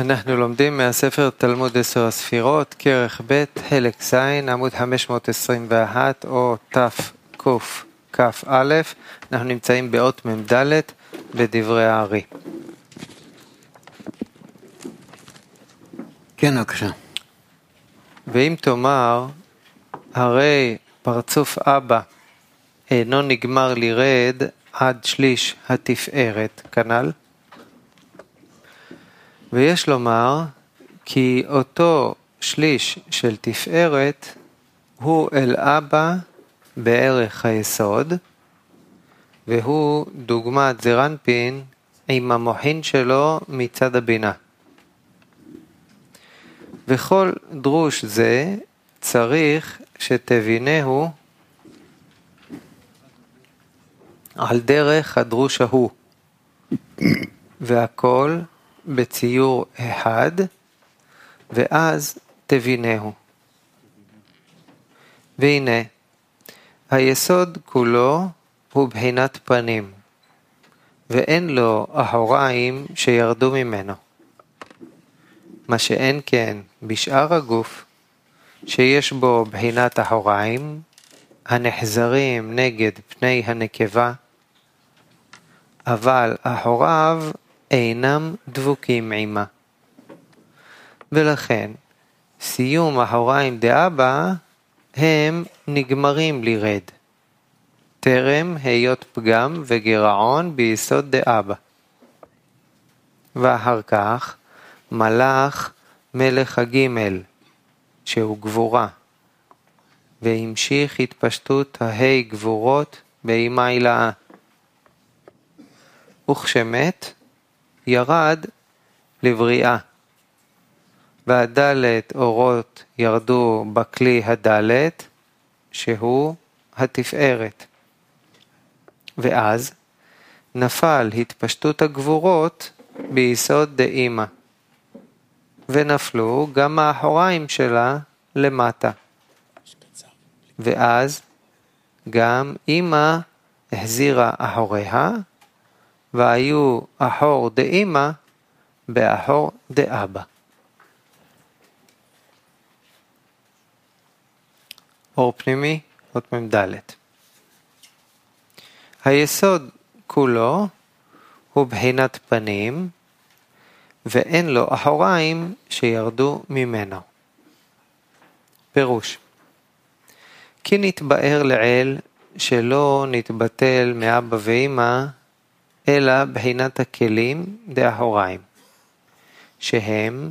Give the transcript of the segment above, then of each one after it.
אנחנו לומדים מהספר תלמוד עשר הספירות, כרך ב', חלק ז', עמוד 521 או תקכ"א, אנחנו נמצאים באות מ"ד בדברי הארי. כן, בבקשה. ואם תאמר, הרי פרצוף אבא אינו נגמר לרד עד שליש התפארת, כנ"ל? ויש לומר כי אותו שליש של תפארת הוא אל אבא בערך היסוד, והוא דוגמת זרנפין עם המוחין שלו מצד הבינה. וכל דרוש זה צריך שתבינהו על דרך הדרוש ההוא, והכל בציור אחד, ואז תבינהו. והנה, היסוד כולו הוא בחינת פנים, ואין לו אחוריים שירדו ממנו. מה שאין כן בשאר הגוף, שיש בו בחינת אחוריים, הנחזרים נגד פני הנקבה, אבל אחוריו אינם דבוקים עימה. ולכן, סיום אחוריים דאבא הם נגמרים לרד. טרם היות פגם וגירעון ביסוד דאבא. ואחר כך מלאך מלך הגימל, שהוא גבורה, והמשיך התפשטות ההי גבורות באימה הילאה. וכשמת, ירד לבריאה. והדלת אורות ירדו בכלי הדלת, שהוא התפארת. ואז נפל התפשטות הגבורות ביסוד דאימא, ונפלו גם האחוריים שלה למטה. ואז גם אימא החזירה אחוריה, והיו אחור דאמא באחור דאבא. אור פנימי, אות מ"ד. היסוד כולו הוא בחינת פנים, ואין לו אחוריים שירדו ממנו. פירוש כי נתבאר לעיל שלא נתבטל מאבא ואמא אלא בחינת הכלים דאחוריים, שהם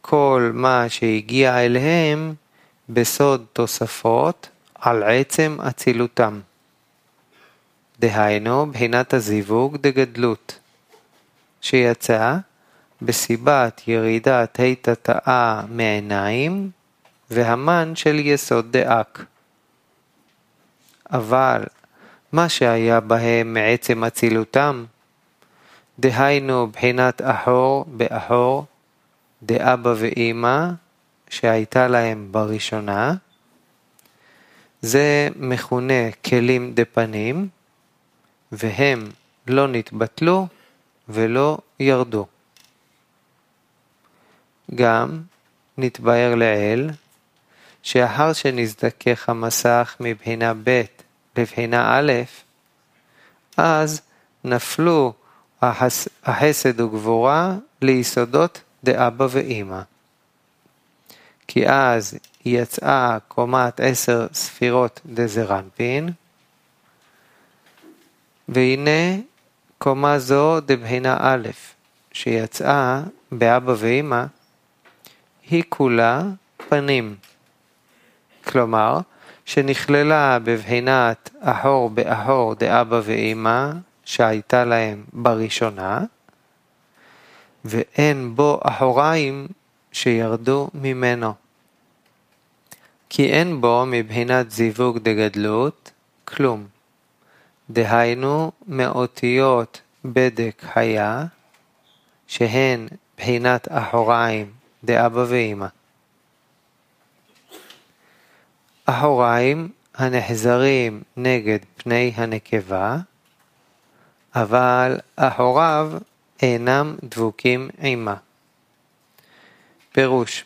כל מה שהגיע אליהם בסוד תוספות על עצם אצילותם. דהיינו בחינת הזיווג דגדלות, שיצא בסיבת ירידת התתאה מעיניים והמן של יסוד דאק. אבל מה שהיה בהם מעצם אצילותם, דהיינו בחינת אחור באחור, דאבא ואימא, שהייתה להם בראשונה, זה מכונה כלים דפנים, והם לא נתבטלו ולא ירדו. גם נתבהר לעיל, שאחר שנזדכך המסך מבחינה ב' לבחינה א', אז נפלו החסד וגבורה ליסודות דאבא ואימא. כי אז יצאה קומת עשר ספירות דזרנפין, והנה קומה זו דבחינה א', שיצאה באבא ואימא, היא כולה פנים. כלומר, שנכללה בבחינת אחור באחור דאבא ואמא שהייתה להם בראשונה, ואין בו אחוריים שירדו ממנו. כי אין בו מבחינת זיווג דגדלות כלום. דהיינו מאותיות בדק היה, שהן בחינת אחוריים דאבא ואמא. אחוריים הנחזרים נגד פני הנקבה, אבל אחוריו אינם דבוקים עימה. פירוש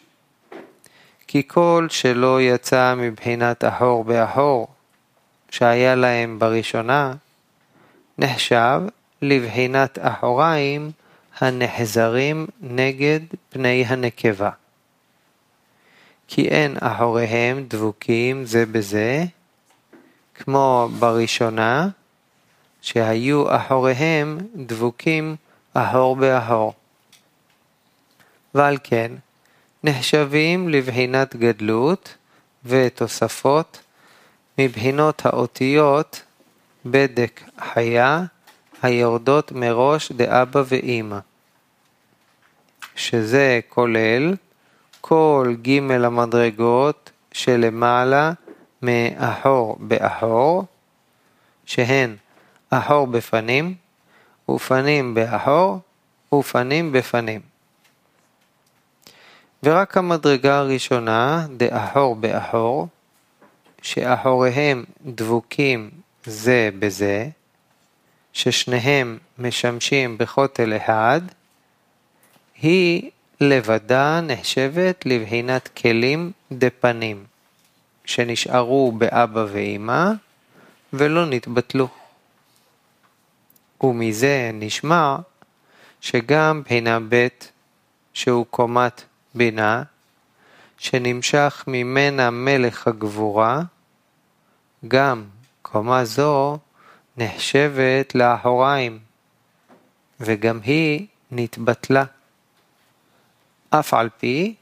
כי כל שלא יצא מבחינת אחור באחור שהיה להם בראשונה, נחשב לבחינת אחוריים הנחזרים נגד פני הנקבה. כי אין אחוריהם דבוקים זה בזה, כמו בראשונה, שהיו אחוריהם דבוקים אחור באחור. ועל כן, נחשבים לבחינת גדלות ותוספות מבחינות האותיות בדק חיה היורדות מראש דאבא ואימא, שזה כולל כל ג' המדרגות שלמעלה מאחור באחור, שהן אחור בפנים, ופנים באחור, ופנים בפנים. ורק המדרגה הראשונה, דאחור באחור, שאחוריהם דבוקים זה בזה, ששניהם משמשים בכותל אחד, היא לבדה נחשבת לבחינת כלים דפנים, שנשארו באבא ואימא ולא נתבטלו. ומזה נשמע שגם בחינה ב' שהוא קומת בינה, שנמשך ממנה מלך הגבורה, גם קומה זו נחשבת לאחוריים, וגם היא נתבטלה. אף על פי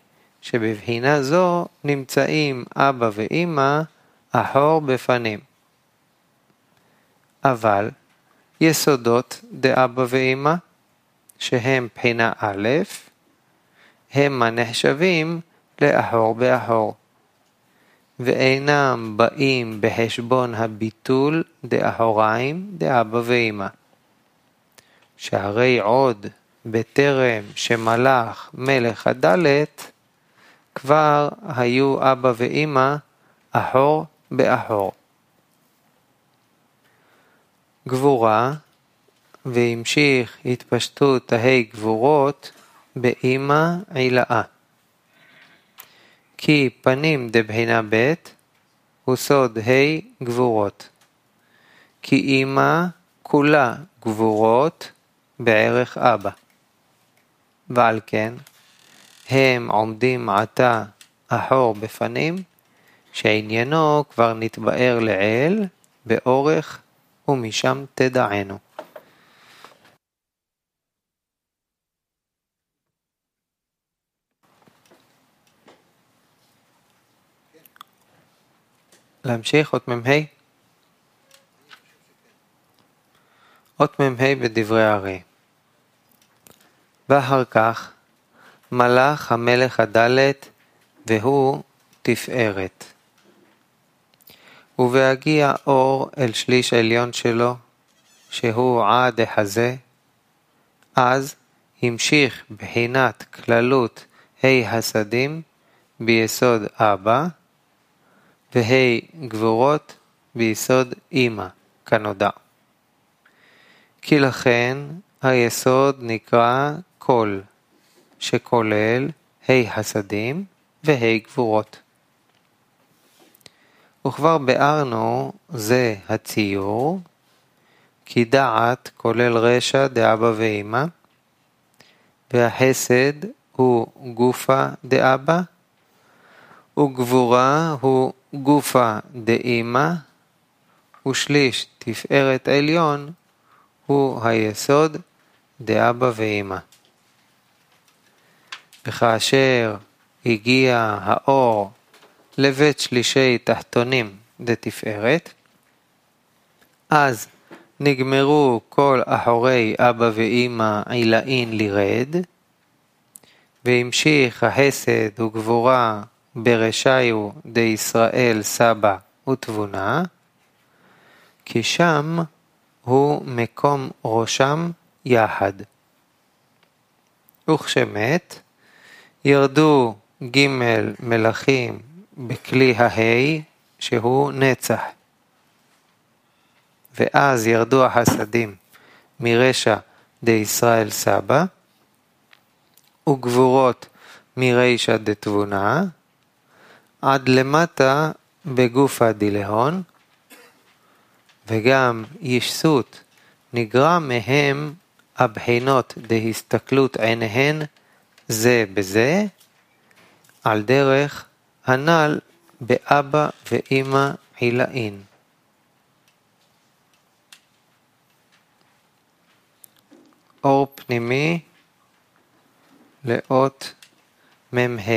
שבבחינה זו נמצאים אבא ואימא אחור בפנים. אבל יסודות דאבא ואימא, שהם בחינה א', הם הנחשבים לאחור באחור, ואינם באים בחשבון הביטול דאחוריים דאבא ואמא. שהרי עוד בטרם שמלך מלך הדלת, כבר היו אבא ואמא אחור באחור. גבורה, והמשיך התפשטות ההי גבורות באמא עילאה. כי פנים דבחינה ב' הוא סוד ה' גבורות. כי אמא כולה גבורות בערך אבא. ועל כן, הם עומדים עתה אחור בפנים, שעניינו כבר נתבאר לעיל באורך ומשם תדענו. להמשיך, אות מ"ה? אות מ"ה בדברי הארי. ואחר כך מלך המלך הדלת והוא תפארת. ובהגיע אור אל שליש עליון שלו, שהוא עד החזה, אז המשיך בחינת כללות ה' הסדים ביסוד אבא, וה' גבורות ביסוד אמא, כנודע. כי לכן היסוד נקרא קול, שכולל ה' הסדים וה' גבורות. וכבר ביארנו זה הציור, כי דעת כולל רשע דאבא ואמא, והחסד הוא גופה דאבא, וגבורה הוא גופה דאמא, ושליש תפארת עליון הוא היסוד דאבא ואמא. וכאשר הגיע האור לבית שלישי תחתונים דתפארת, אז נגמרו כל אחורי אבא ואמא עילאין לירד, והמשיך החסד וגבורה ברשיו דישראל סבא ותבונה, כי שם הוא מקום ראשם יחד. וכשמת, ירדו ג' מלכים בכלי ההי, שהוא נצח. ואז ירדו החסדים מרשע דישראל סבא, וגבורות מרישא דתבונה עד למטה בגופא דילהון, וגם ישסות נגרע מהם הבחינות דהסתכלות עיניהן זה בזה, על דרך הנ"ל באבא ואימא עילאין. אור פנימי לאות מ"ה.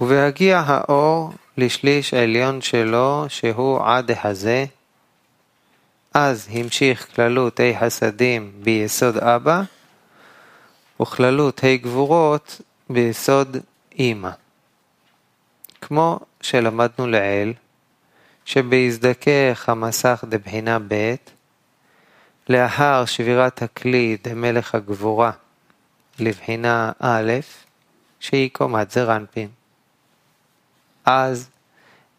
ובהגיע האור לשליש עליון שלו שהוא עד הזה, אז המשיך כללות ה' חסדים ביסוד אבא, וכללות ה' גבורות ביסוד אמא. כמו שלמדנו לעיל, שבהזדכך המסך דבחינה ב', לאחר שבירת הכלי דמלך הגבורה לבחינה א', שהיא קומת זרנפין. אז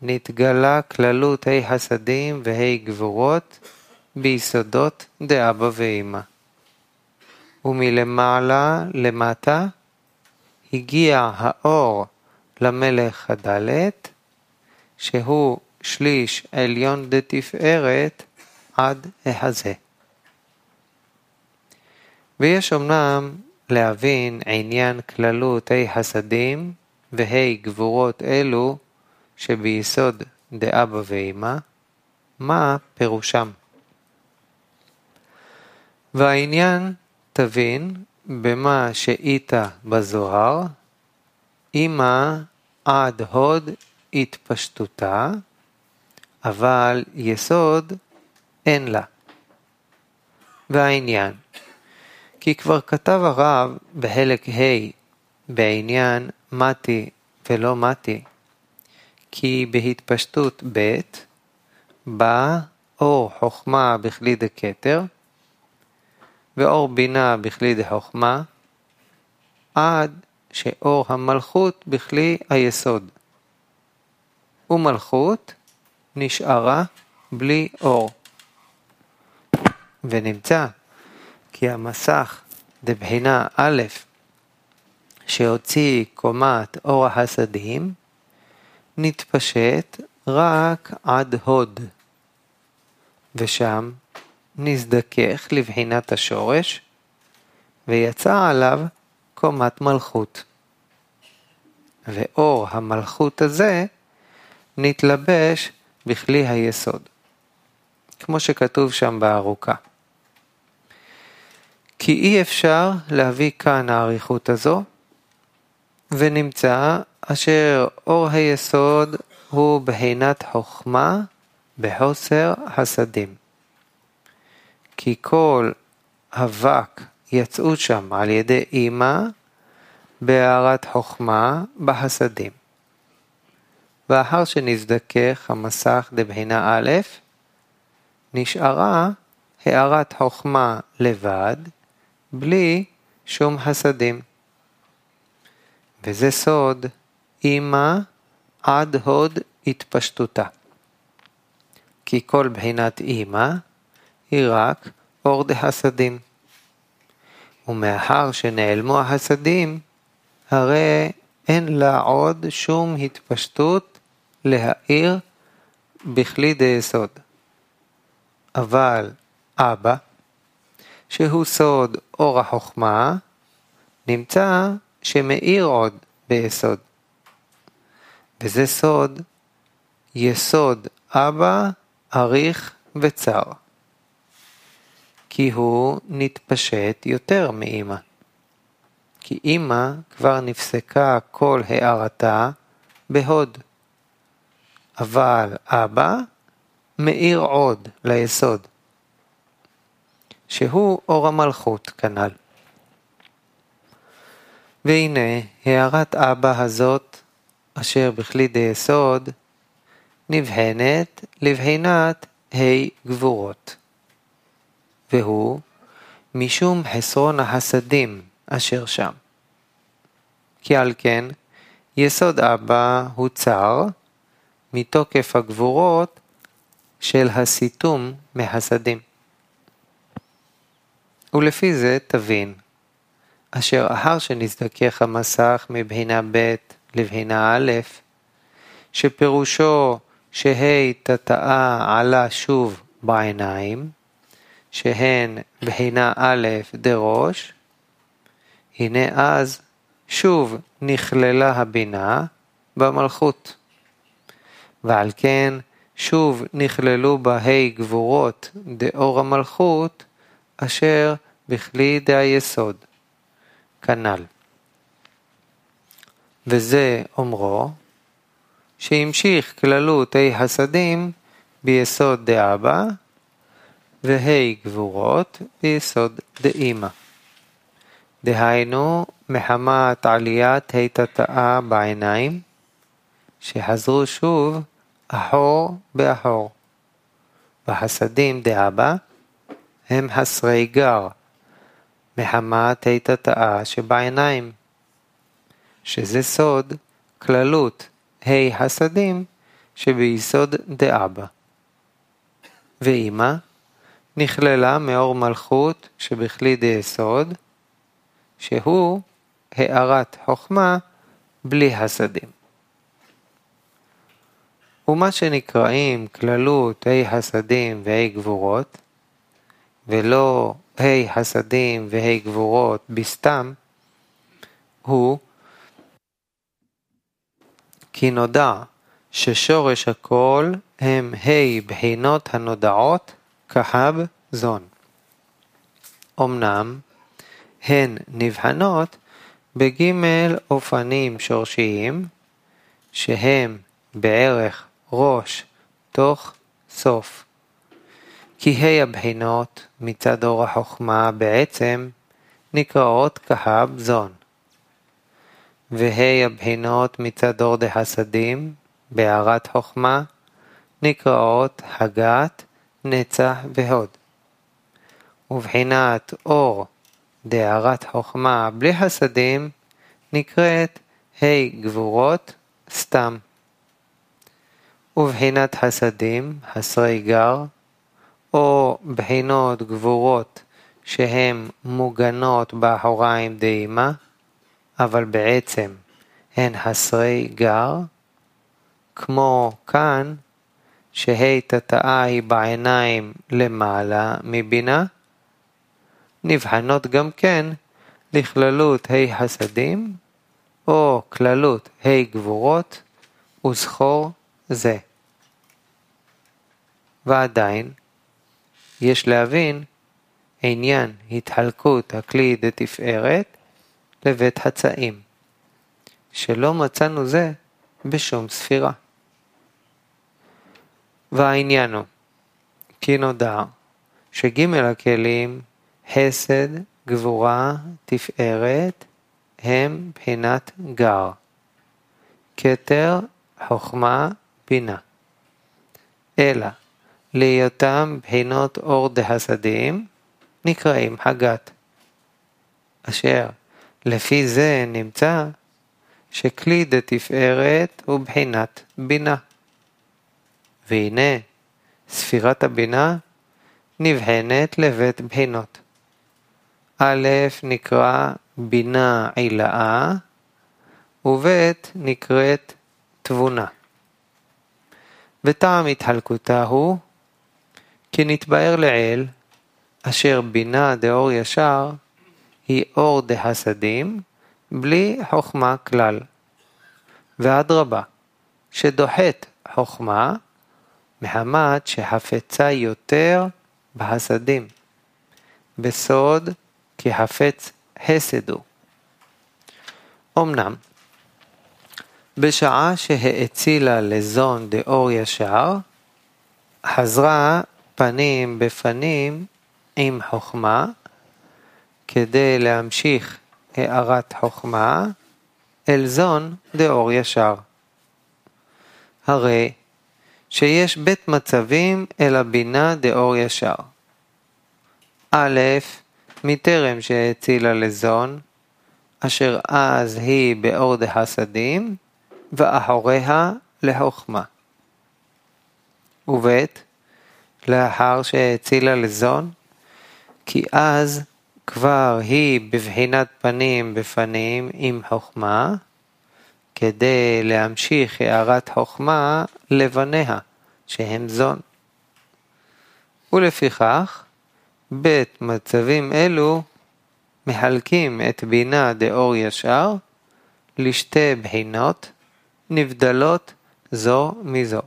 נתגלה כללות ה' חסדים וה' גבורות ביסודות דאבא ואמא. ומלמעלה למטה הגיע האור למלך הדלת, שהוא שליש עליון דתפארת עד החזה. ויש אמנם להבין עניין כללות ה' חסדים וה' גבורות אלו שביסוד דאבא ואמא, מה פירושם? והעניין תבין במה שאית בזוהר, אמא עד הוד התפשטותה, אבל יסוד אין לה. והעניין, כי כבר כתב הרב בחלק ה' בעניין מתי ולא מתי, כי בהתפשטות ב' בא אור חוכמה בכלי דקטר, ואור בינה בכלי דחוכמה, עד שאור המלכות בכלי היסוד. ומלכות נשארה בלי אור. ונמצא כי המסך דבחינה א', שהוציא קומת אור החסדים, נתפשט רק עד הוד, ושם נזדכך לבחינת השורש, ויצא עליו קומת מלכות. ואור המלכות הזה נתלבש בכלי היסוד, כמו שכתוב שם בארוכה. כי אי אפשר להביא כאן האריכות הזו, ונמצא אשר אור היסוד הוא בהינת חוכמה בחוסר חסדים. כי כל אבק יצאו שם על ידי אימא בהערת חוכמה בחסדים. ואחר שנזדכך המסך דבחינה א', נשארה הערת חוכמה לבד, בלי שום חסדים. וזה סוד אימא עד הוד התפשטותה. כי כל בחינת אימא היא רק אור דחסדים. ומאחר שנעלמו החסדים, הרי אין לה עוד שום התפשטות להאיר בכלי דיסוד. אבל אבא, שהוא סוד אור החוכמה, נמצא שמאיר עוד ביסוד. וזה סוד יסוד אבא, אריך וצר. כי הוא נתפשט יותר מאמא. כי אמא כבר נפסקה כל הארתה בהוד. אבל אבא מאיר עוד ליסוד. שהוא אור המלכות כנ"ל. והנה הערת אבא הזאת, אשר בכלי די יסוד, נבחנת לבחינת ה' גבורות. והוא משום חסרון החסדים אשר שם. כי על כן, יסוד אבא הוא צר, מתוקף הגבורות של הסיתום מהסדים. ולפי זה תבין, אשר אחר שנזדכך המסך מבחינה ב' לבחינה א', שפירושו שה' תתאה עלה שוב בעיניים, שהן בחינה א' דראש, הנה אז שוב נכללה הבינה במלכות. ועל כן שוב נכללו בה ה' גבורות דאור המלכות, אשר בכלי דהיסוד, כנ"ל. וזה אומרו, שהמשיך כללות ה' חסדים ביסוד דאבא, וה' גבורות ביסוד דאמא. דהיינו, מחמת עליית ה' תתאה בעיניים, שחזרו שוב אחור באחור. והחסדים דאבא הם חסרי גר, מחמת ה' תתאה שבעיניים, שזה סוד כללות ה' חסדים שביסוד דאבא. ואימא נכללה מאור מלכות שבכלי דיסוד, שהוא הארת חוכמה בלי הסדים. ומה שנקראים כללות ה' חסדים וה' גבורות, ולא ה' חסדים וה' גבורות בסתם, הוא כי נודע ששורש הכל הם ה' בחינות הנודעות כחב זון. אמנם הן נבחנות בג' אופנים שורשיים, שהם בערך ראש, תוך, סוף. כי ה' הבחינות מצד אור החוכמה בעצם נקראות כהב זון. וה' הבחינות מצד אור דחסדים, בהערת חוכמה, נקראות הגת, נצח והוד. ובחינת אור דהערת חוכמה בלי חסדים נקראת ה' גבורות סתם. ובחינת חסדים, חסרי גר, או בחינות גבורות שהן מוגנות באחוריים דאימה, אבל בעצם הן חסרי גר, כמו כאן, שה' תתאה היא בעיניים למעלה מבינה, נבחנות גם כן לכללות ה' חסדים, או כללות ה' גבורות, וזכור זה. ועדיין, יש להבין עניין התחלקות הכלי דתפארת לבית הצעים, שלא מצאנו זה בשום ספירה. והעניין הוא, כי נודע שג' הכלים, חסד, גבורה, תפארת, הם בחינת גר. כתר, חוכמה, בינה. אלא להיותם בחינות אור דהסדים, נקראים הגת. אשר לפי זה נמצא שכלי דתפארת הוא בחינת בינה. והנה, ספירת הבינה נבחנת לבית בחינות. א' נקרא בינה עילאה, וב' נקראת תבונה. וטעם התחלקותה הוא כי נתבאר לעיל, אשר בינה דאור ישר היא אור דהסדים, בלי חוכמה כלל. ואדרבה, שדוחת חוכמה, מחמת שחפצה יותר בהסדים, בסוד כי חפץ הסד הוא. אמנם, בשעה שהאצילה לזון דאור ישר, חזרה פנים בפנים עם חוכמה, כדי להמשיך הארת חוכמה אל זון דאור ישר. הרי שיש בית מצבים אל הבינה דאור ישר. א', מטרם שהאצילה לזון, אשר אז היא באור דחסדים, ואחוריה לחוכמה. וב', לאחר שהאצילה לזון, כי אז כבר היא בבחינת פנים בפנים עם חוכמה, כדי להמשיך הערת חוכמה לבניה, שהם זון. ולפיכך, בית מצבים אלו מחלקים את בינה דאור ישר לשתי בחינות נבדלות זו מזו.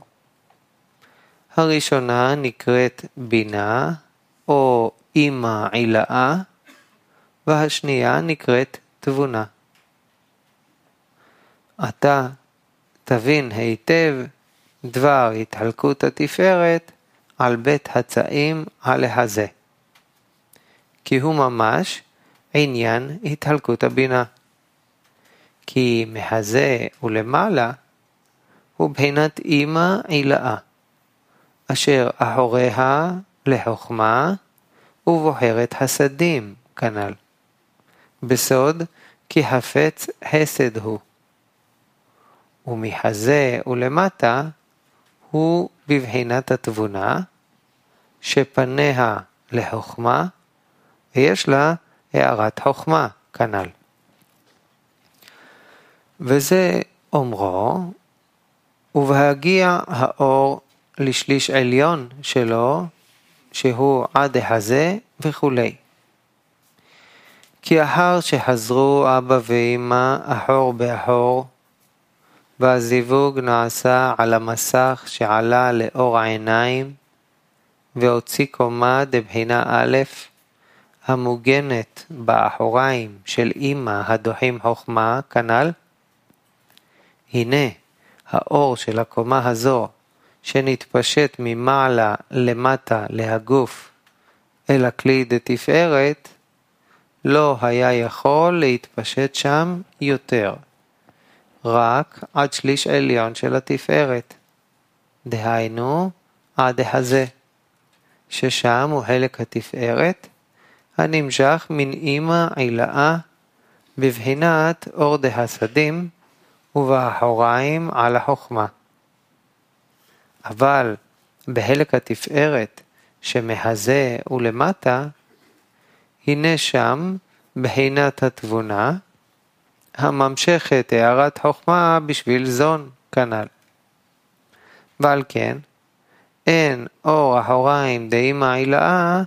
הראשונה נקראת בינה או אימא עילאה והשנייה נקראת תבונה. אתה תבין היטב דבר התחלקות התפארת על בית הצעים הלהזה. כי הוא ממש עניין התחלקות הבינה. כי מהזה ולמעלה הוא בחינת אימא עילאה, אשר אחוריה לחוכמה ובוחרת חסדים כנ"ל. בסוד כי חפץ חסד הוא. ומחזה ולמטה הוא בבחינת התבונה, שפניה לחוכמה, ויש לה הערת חוכמה כנ"ל. וזה אומרו, ובהגיע האור לשליש עליון שלו, שהוא עד החזה וכולי. כי אחר שחזרו אבא ואמא אחור באחור, והזיווג נעשה על המסך שעלה לאור העיניים, והוציא קומה דבחינה א', המוגנת באחוריים של אמא הדוחים חוכמה, כנ"ל. הנה, האור של הקומה הזו, שנתפשט ממעלה למטה להגוף אל הכלי דתפארת, לא היה יכול להתפשט שם יותר, רק עד שליש עליון של התפארת, דהיינו עד החזה, ששם הוא חלק התפארת, הנמשך מן אימא עילאה בבחינת אור דהסדים ובאחוריים על החוכמה. אבל בחלק התפארת שמהזה ולמטה, הנה שם בחינת התבונה, הממשכת הערת חוכמה בשביל זון כנ"ל. ועל כן, אין אור אחוריים דאמא עילאה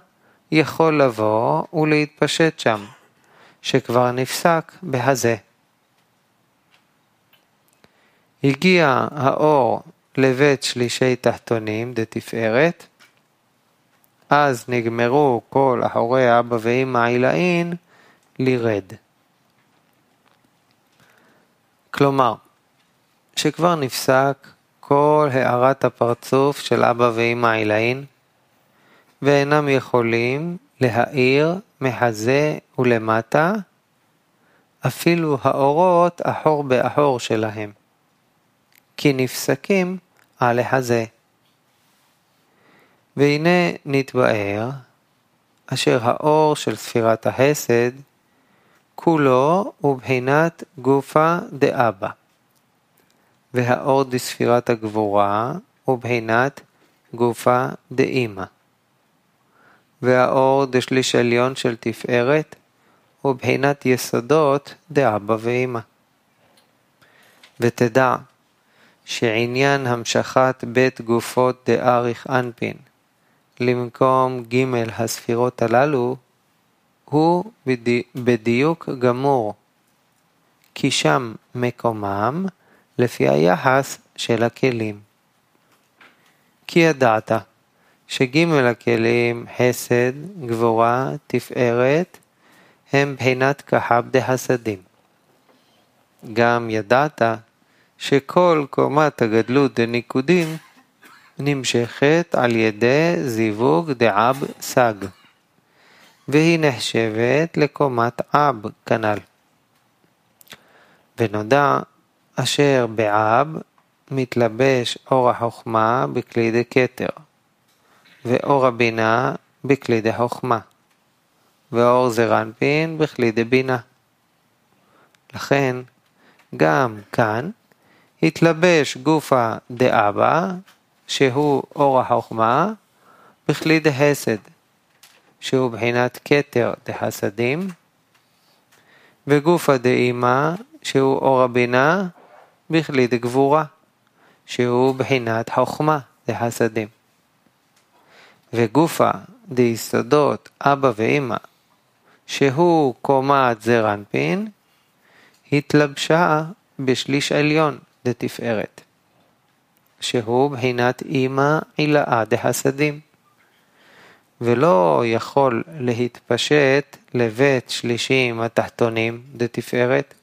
יכול לבוא ולהתפשט שם, שכבר נפסק בהזה. הגיע האור לבית שלישי תחתונים דתפארת, אז נגמרו כל אחורי אבא ואמא עילאין לירד. כלומר, שכבר נפסק כל הארת הפרצוף של אבא ואמא עילאין, ואינם יכולים להאיר מחזה ולמטה, אפילו האורות אחור באחור שלהם, כי נפסקים על החזה. והנה נתבאר, אשר האור של ספירת החסד, כולו הוא בחינת גופה דאבא, והאור דספירת הגבורה הוא בחינת גופה דאמא. והאור דשליש עליון של תפארת הוא בחינת יסודות דאבא ואמא. ותדע שעניין המשכת בית גופות דאריך אנפין למקום ג' הספירות הללו הוא בדי... בדיוק גמור, כי שם מקומם לפי היחס של הכלים. כי ידעת שג' הכלים חסד, גבורה, תפארת, הם בחינת כחב דהסדים. גם ידעת שכל קומת הגדלות דניקודין נמשכת על ידי זיווג דעב סג, והיא נחשבת לקומת אב כנ"ל. ונודע אשר בעב מתלבש אור החוכמה בכלי דכתר. ואור הבינה בכלי דחוכמה, ואור זרנפין בכלי דבינה. לכן, גם כאן התלבש גופה דאבא, שהוא אור החוכמה, בכלי דהסד, שהוא בחינת כתר דחסדים, וגופא דאמא, שהוא אור הבינה, בכלי דגבורה, שהוא בחינת חוכמה דחסדים. וגופא דיסודות אבא ואמא, שהוא קומת זרנפין, התלבשה בשליש עליון לתפארת, שהוא בחינת אימא עילאה דחסדים, ולא יכול להתפשט לבית שלישים התחתונים דתפארת,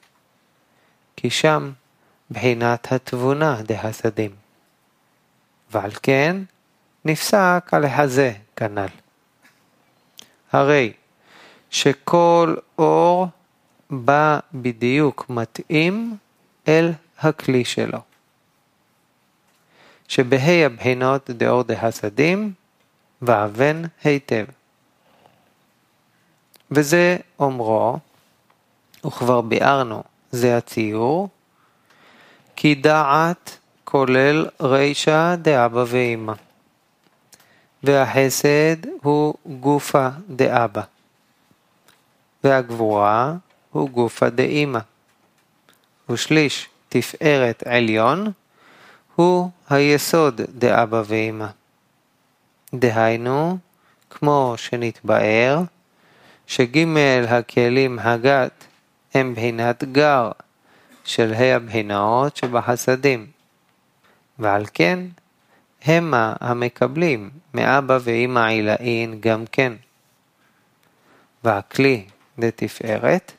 כי שם בחינת התבונה דחסדים. ועל כן נפסק על החזה כנ"ל. הרי שכל אור בא בדיוק מתאים אל הכלי שלו. שבהי הבחינות דאור דהסדים, ואבן היטב. וזה אומרו, וכבר ביארנו, זה הציור, כי דעת כולל רישא דאבא ואמא, והחסד הוא גופה דאבא, והגבורה הוא גופה דאמא, ושליש תפארת עליון הוא היסוד דאבא ואמא. דהיינו, כמו שנתבאר, שג' הכלים הגת הם בחינת גר של ה' הבחינות שבחסדים, ועל כן המה המקבלים מאבא ואמא עילאין גם כן. והכלי לתפארת,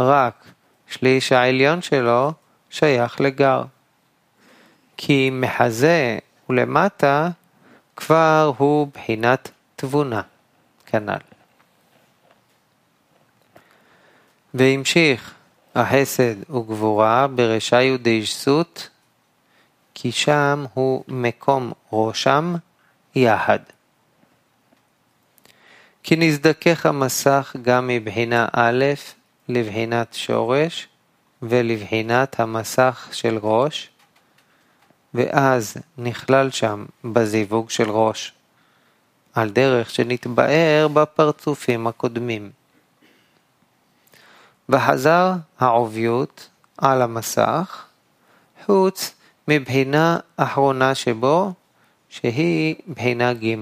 רק שליש העליון שלו שייך לגר. כי מחזה ולמטה כבר הוא בחינת תבונה, כנ"ל. והמשיך החסד וגבורה ברשעיו דאישסות, כי שם הוא מקום ראשם יחד. כי נזדכך המסך גם מבחינה א' לבחינת שורש ולבחינת המסך של ראש, ואז נכלל שם בזיווג של ראש, על דרך שנתבאר בפרצופים הקודמים. וחזר העוביות על המסך, חוץ מבחינה אחרונה שבו, שהיא בחינה ג',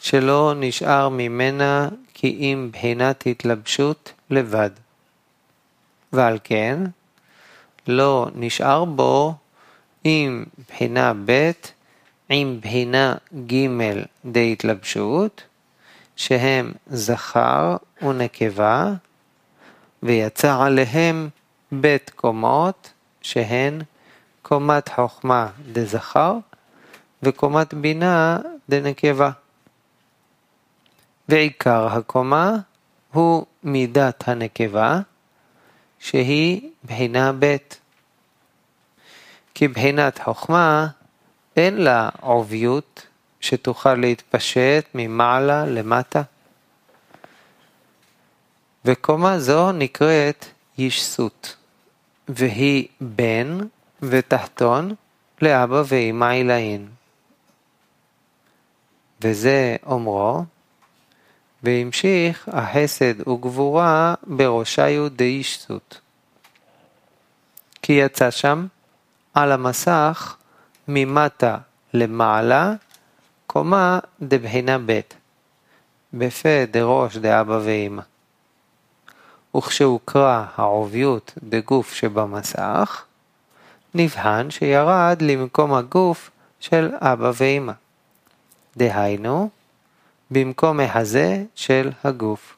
שלא נשאר ממנה כי אם בחינת התלבשות לבד. ועל כן, לא נשאר בו עם בחינה ב' עם בחינה ג' דהתלבשות, שהם זכר ונקבה, ויצא עליהם ב' קומות, שהן קומת חוכמה דזכר וקומת בינה דנקבה. ועיקר הקומה הוא מידת הנקבה, שהיא בחינה ב'. כי בחינת חוכמה אין לה עוביות שתוכל להתפשט ממעלה למטה. וקומה זו נקראת ישסות, והיא בן ותחתון לאבא ואמא עילאין. וזה אומרו, והמשיך החסד וגבורה בראשיו דאישסות. כי יצא שם על המסך ממטה למעלה קומה דבחינה ב', בפה דראש דאבא ואמא. וכשהוקרא העוביות דגוף שבמסך, נבחן שירד למקום הגוף של אבא ואמא. דהיינו, במקום החזה של הגוף.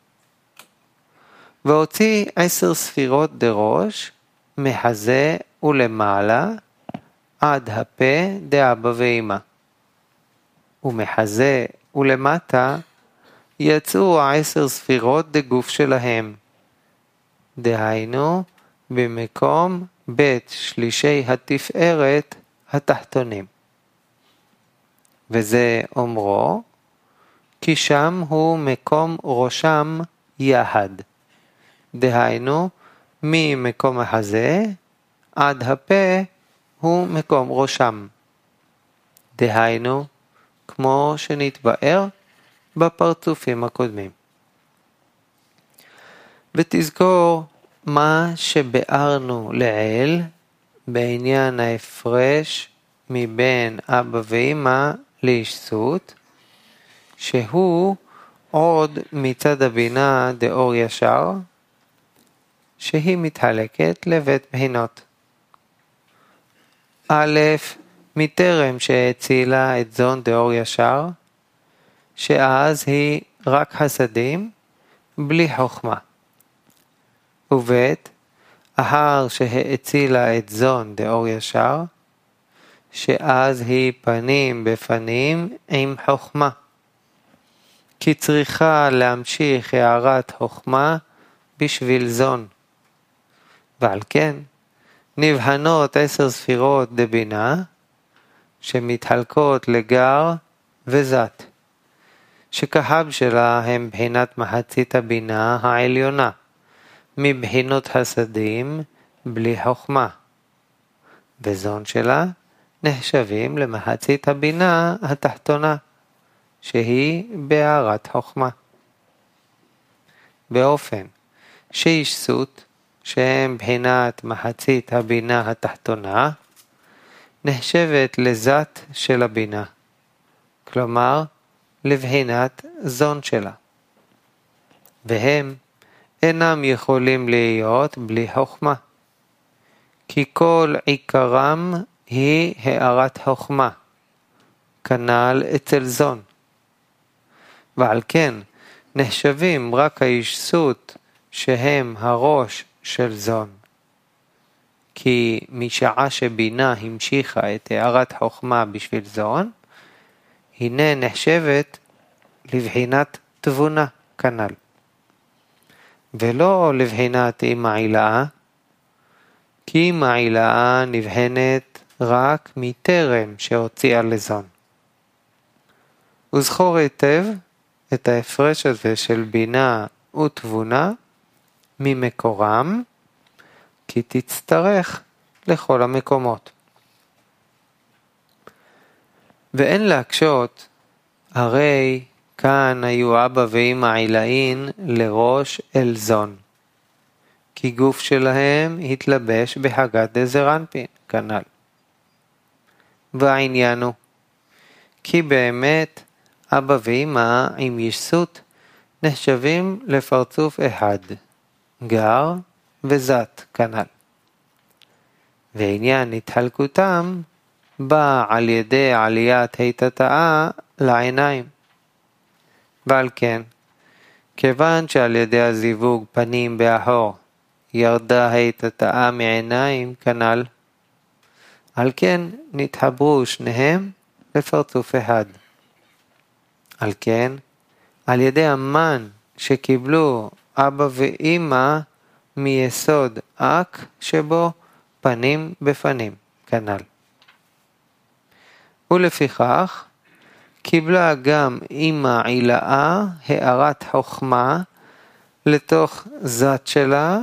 והוציא עשר ספירות דראש, מחזה ולמעלה, עד הפה דאבא ואמא. ומחזה ולמטה יצאו העשר ספירות דגוף שלהם. דהיינו, במקום בית שלישי התפארת התחתונים. וזה אומרו, כי שם הוא מקום ראשם יחד. דהיינו, ממקום החזה עד הפה הוא מקום ראשם. דהיינו, כמו שנתבאר בפרצופים הקודמים. ותזכור מה שביארנו לעיל בעניין ההפרש מבין אבא ואמא לאישסות, שהוא עוד מצד הבינה דאור ישר, שהיא מתחלקת לבית בחינות. א', מטרם שהאצילה את זון דאור ישר, שאז היא רק חסדים, בלי חוכמה. וב', אחר שהאצילה את זון דאור ישר, שאז היא פנים בפנים עם חוכמה. כי צריכה להמשיך הערת חוכמה בשביל זון. ועל כן, נבחנות עשר ספירות דבינה, שמתחלקות לגר וזת, שכהב שלה הם בחינת מחצית הבינה העליונה, מבחינות חסדים בלי חוכמה, וזון שלה נחשבים למחצית הבינה התחתונה, שהיא בהערת חוכמה. באופן שאיש סוט, שהם בחינת מחצית הבינה התחתונה, נחשבת לזת של הבינה, כלומר לבחינת זון שלה. והם אינם יכולים להיות בלי חוכמה, כי כל עיקרם היא הארת חוכמה, כנ"ל אצל זון. ועל כן נחשבים רק האישסות שהם הראש של זון. כי משעה שבינה המשיכה את הארת חוכמה בשביל זון, הנה נחשבת לבחינת תבונה כנ"ל. ולא לבחינת אימא עילאה, כי אימא עילאה נבחנת רק מטרם שהוציאה לזון. וזכור היטב את ההפרש הזה של בינה ותבונה ממקורם, כי תצטרך לכל המקומות. ואין להקשות, הרי כאן היו אבא ואמא עילאין לראש אלזון, כי גוף שלהם התלבש בהגת דזרנפין, כנ"ל. והעניין הוא, כי באמת אבא ואמא עם ישות נחשבים לפרצוף אחד, גר וזת כנ"ל. ועניין התחלקותם בא על ידי עליית היטטאה לעיניים. ועל כן, כיוון שעל ידי הזיווג פנים באחור ירדה היטטאה מעיניים כנ"ל, על כן נתחברו שניהם לפרצוף אחד. על כן, על ידי המן שקיבלו אבא ואימא מיסוד אק שבו פנים בפנים, כנ"ל. ולפיכך, קיבלה גם אימא עילאה הארת חוכמה לתוך זת שלה,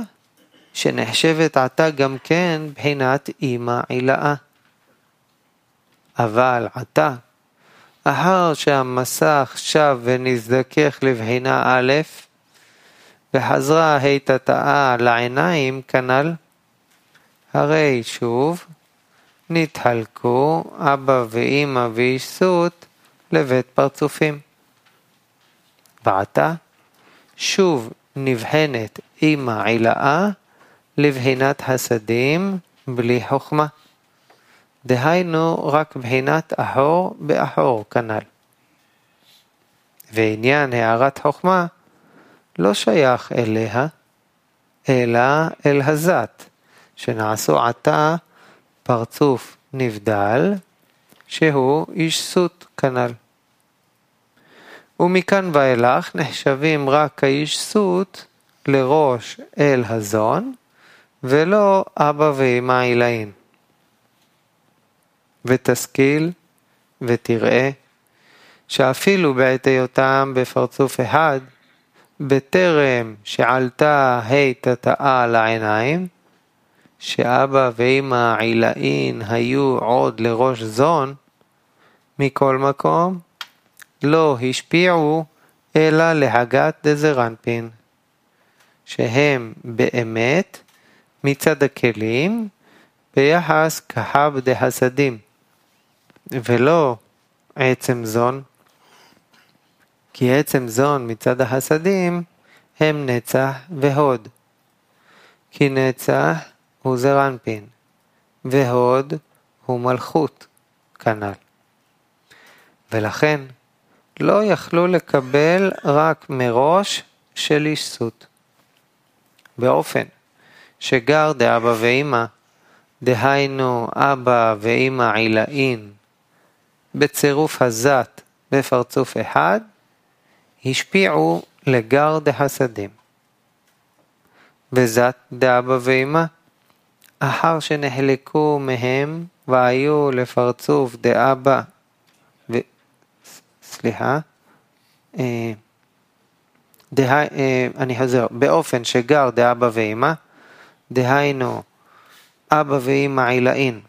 שנחשבת עתה גם כן בחינת אימא עילאה. אבל עתה, אחר שהמסך שב ונזדכך לבחינה א', וחזרה היטטאה לעיניים כנ"ל, הרי שוב נתחלקו אבא ואמא ואיש סות לבית פרצופים. ועתה שוב נבחנת אמא עילאה לבחינת הסדים בלי חוכמה. דהיינו רק בחינת אחור באחור כנ"ל. ועניין הערת חוכמה לא שייך אליה, אלא אל הזת, שנעשו עתה פרצוף נבדל, שהוא איש סוט כנ"ל. ומכאן ואילך נחשבים רק האיש סוט לראש אל הזון, ולא אבא ואמא עילאין. ותשכיל ותראה שאפילו בעת היותם בפרצוף אחד, בטרם שעלתה ה' תתאה לעיניים, שאבא ואמא עילאין היו עוד לראש זון, מכל מקום, לא השפיעו אלא להגת דזרנפין, שהם באמת מצד הכלים ביחס כהב דהסדים, ולא עצם זון, כי עצם זון מצד החסדים הם נצח והוד. כי נצח הוא זרנפין, והוד הוא מלכות, כנ"ל. ולכן לא יכלו לקבל רק מראש של איש סוט. באופן שגר דאבא ואמא, דהיינו אבא ואמא עילאין, בצירוף הזת בפרצוף אחד, השפיעו לגר דחסדים. וזת דאבא ואמא, אחר שנחלקו מהם והיו לפרצוף דאבא, ו... סליחה, אה, דה... אה, אני חוזר, באופן שגר דאבא ואמא, דהיינו אבא ואמא עילאין,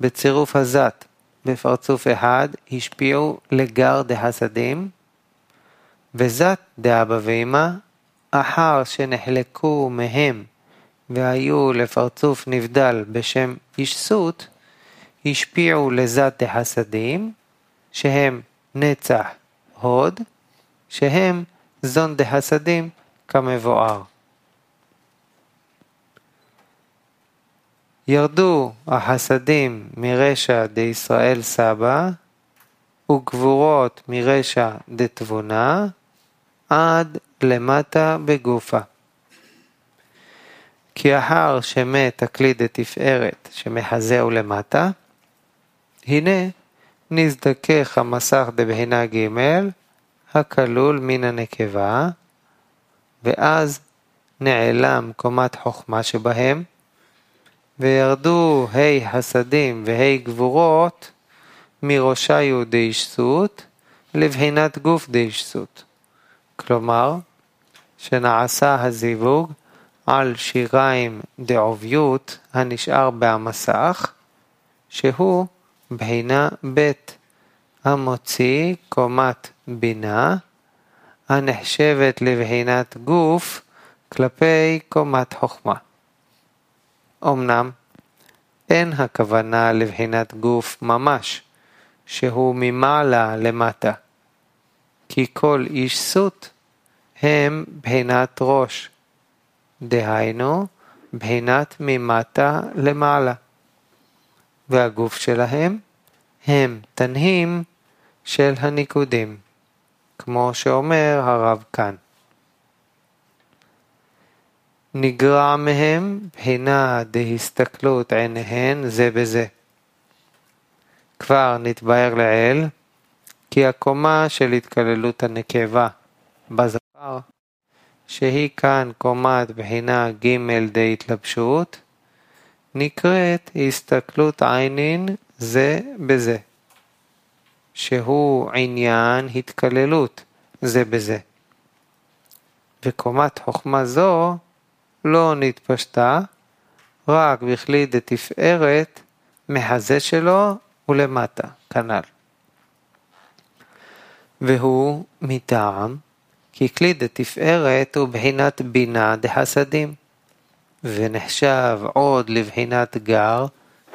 בצירוף הזת בפרצוף אחד, השפיעו לגר דהסדים, וזת דאבא ואמא, אחר שנחלקו מהם והיו לפרצוף נבדל בשם איש סוט, השפיעו לזת דחסדים, שהם נצח הוד, שהם זון דחסדים כמבואר. ירדו החסדים מרשע דישראל סבא, וגבורות מרשע דתבונה, עד למטה בגופה. כי אחר שמת הכלי דתפארת שמחזהו למטה, הנה נזדכך המסך דבחינה ג' הכלול מן הנקבה, ואז נעלם קומת חוכמה שבהם, וירדו ה' חסדים וה' גבורות מראשה יהודי שסות לבחינת גוף די שסות. כלומר, שנעשה הזיווג על שיריים דעוביות הנשאר במסך, שהוא בחינה ב' המוציא קומת בינה, הנחשבת לבחינת גוף כלפי קומת חוכמה. אמנם, אין הכוונה לבחינת גוף ממש, שהוא ממעלה למטה, כי כל איש סוט הם בחינת ראש, דהיינו, בחינת ממטה למעלה, והגוף שלהם הם תנאים של הניקודים, כמו שאומר הרב כאן. נגרע מהם בחינה דהסתכלות עיניהן זה בזה. כבר נתבהר לעיל, כי הקומה של התקללות הנקבה בזכר, שהיא כאן קומת בחינה ג' דהתלבשות, נקראת הסתכלות עינין זה בזה, שהוא עניין התקללות זה בזה. וקומת חוכמה זו לא נתפשטה, רק בכלי דתפארת מחזה שלו ולמטה, כנ"ל. והוא מטעם, כי כלי דתפארת הוא בחינת בינה דחסדים, ונחשב עוד לבחינת גר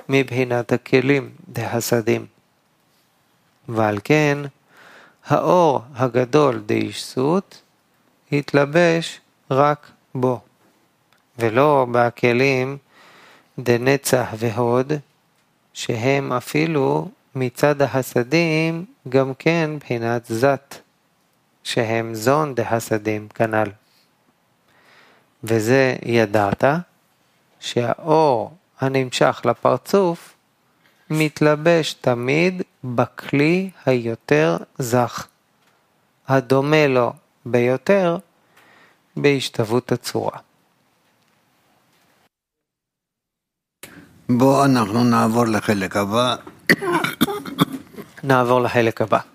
מבחינת הכלים דחסדים. ועל כן, האור הגדול דאישסות התלבש רק בו, ולא בכלים דנצח והוד, שהם אפילו מצד החסדים גם כן בחינת זת, שהם זון דחסדים כנ"ל. וזה ידעת שהאור הנמשך לפרצוף מתלבש תמיד בכלי היותר זך, הדומה לו ביותר בהשתוות הצורה. בואו אנחנו נעבור לחלק הבא. נעבור לחלק הבא.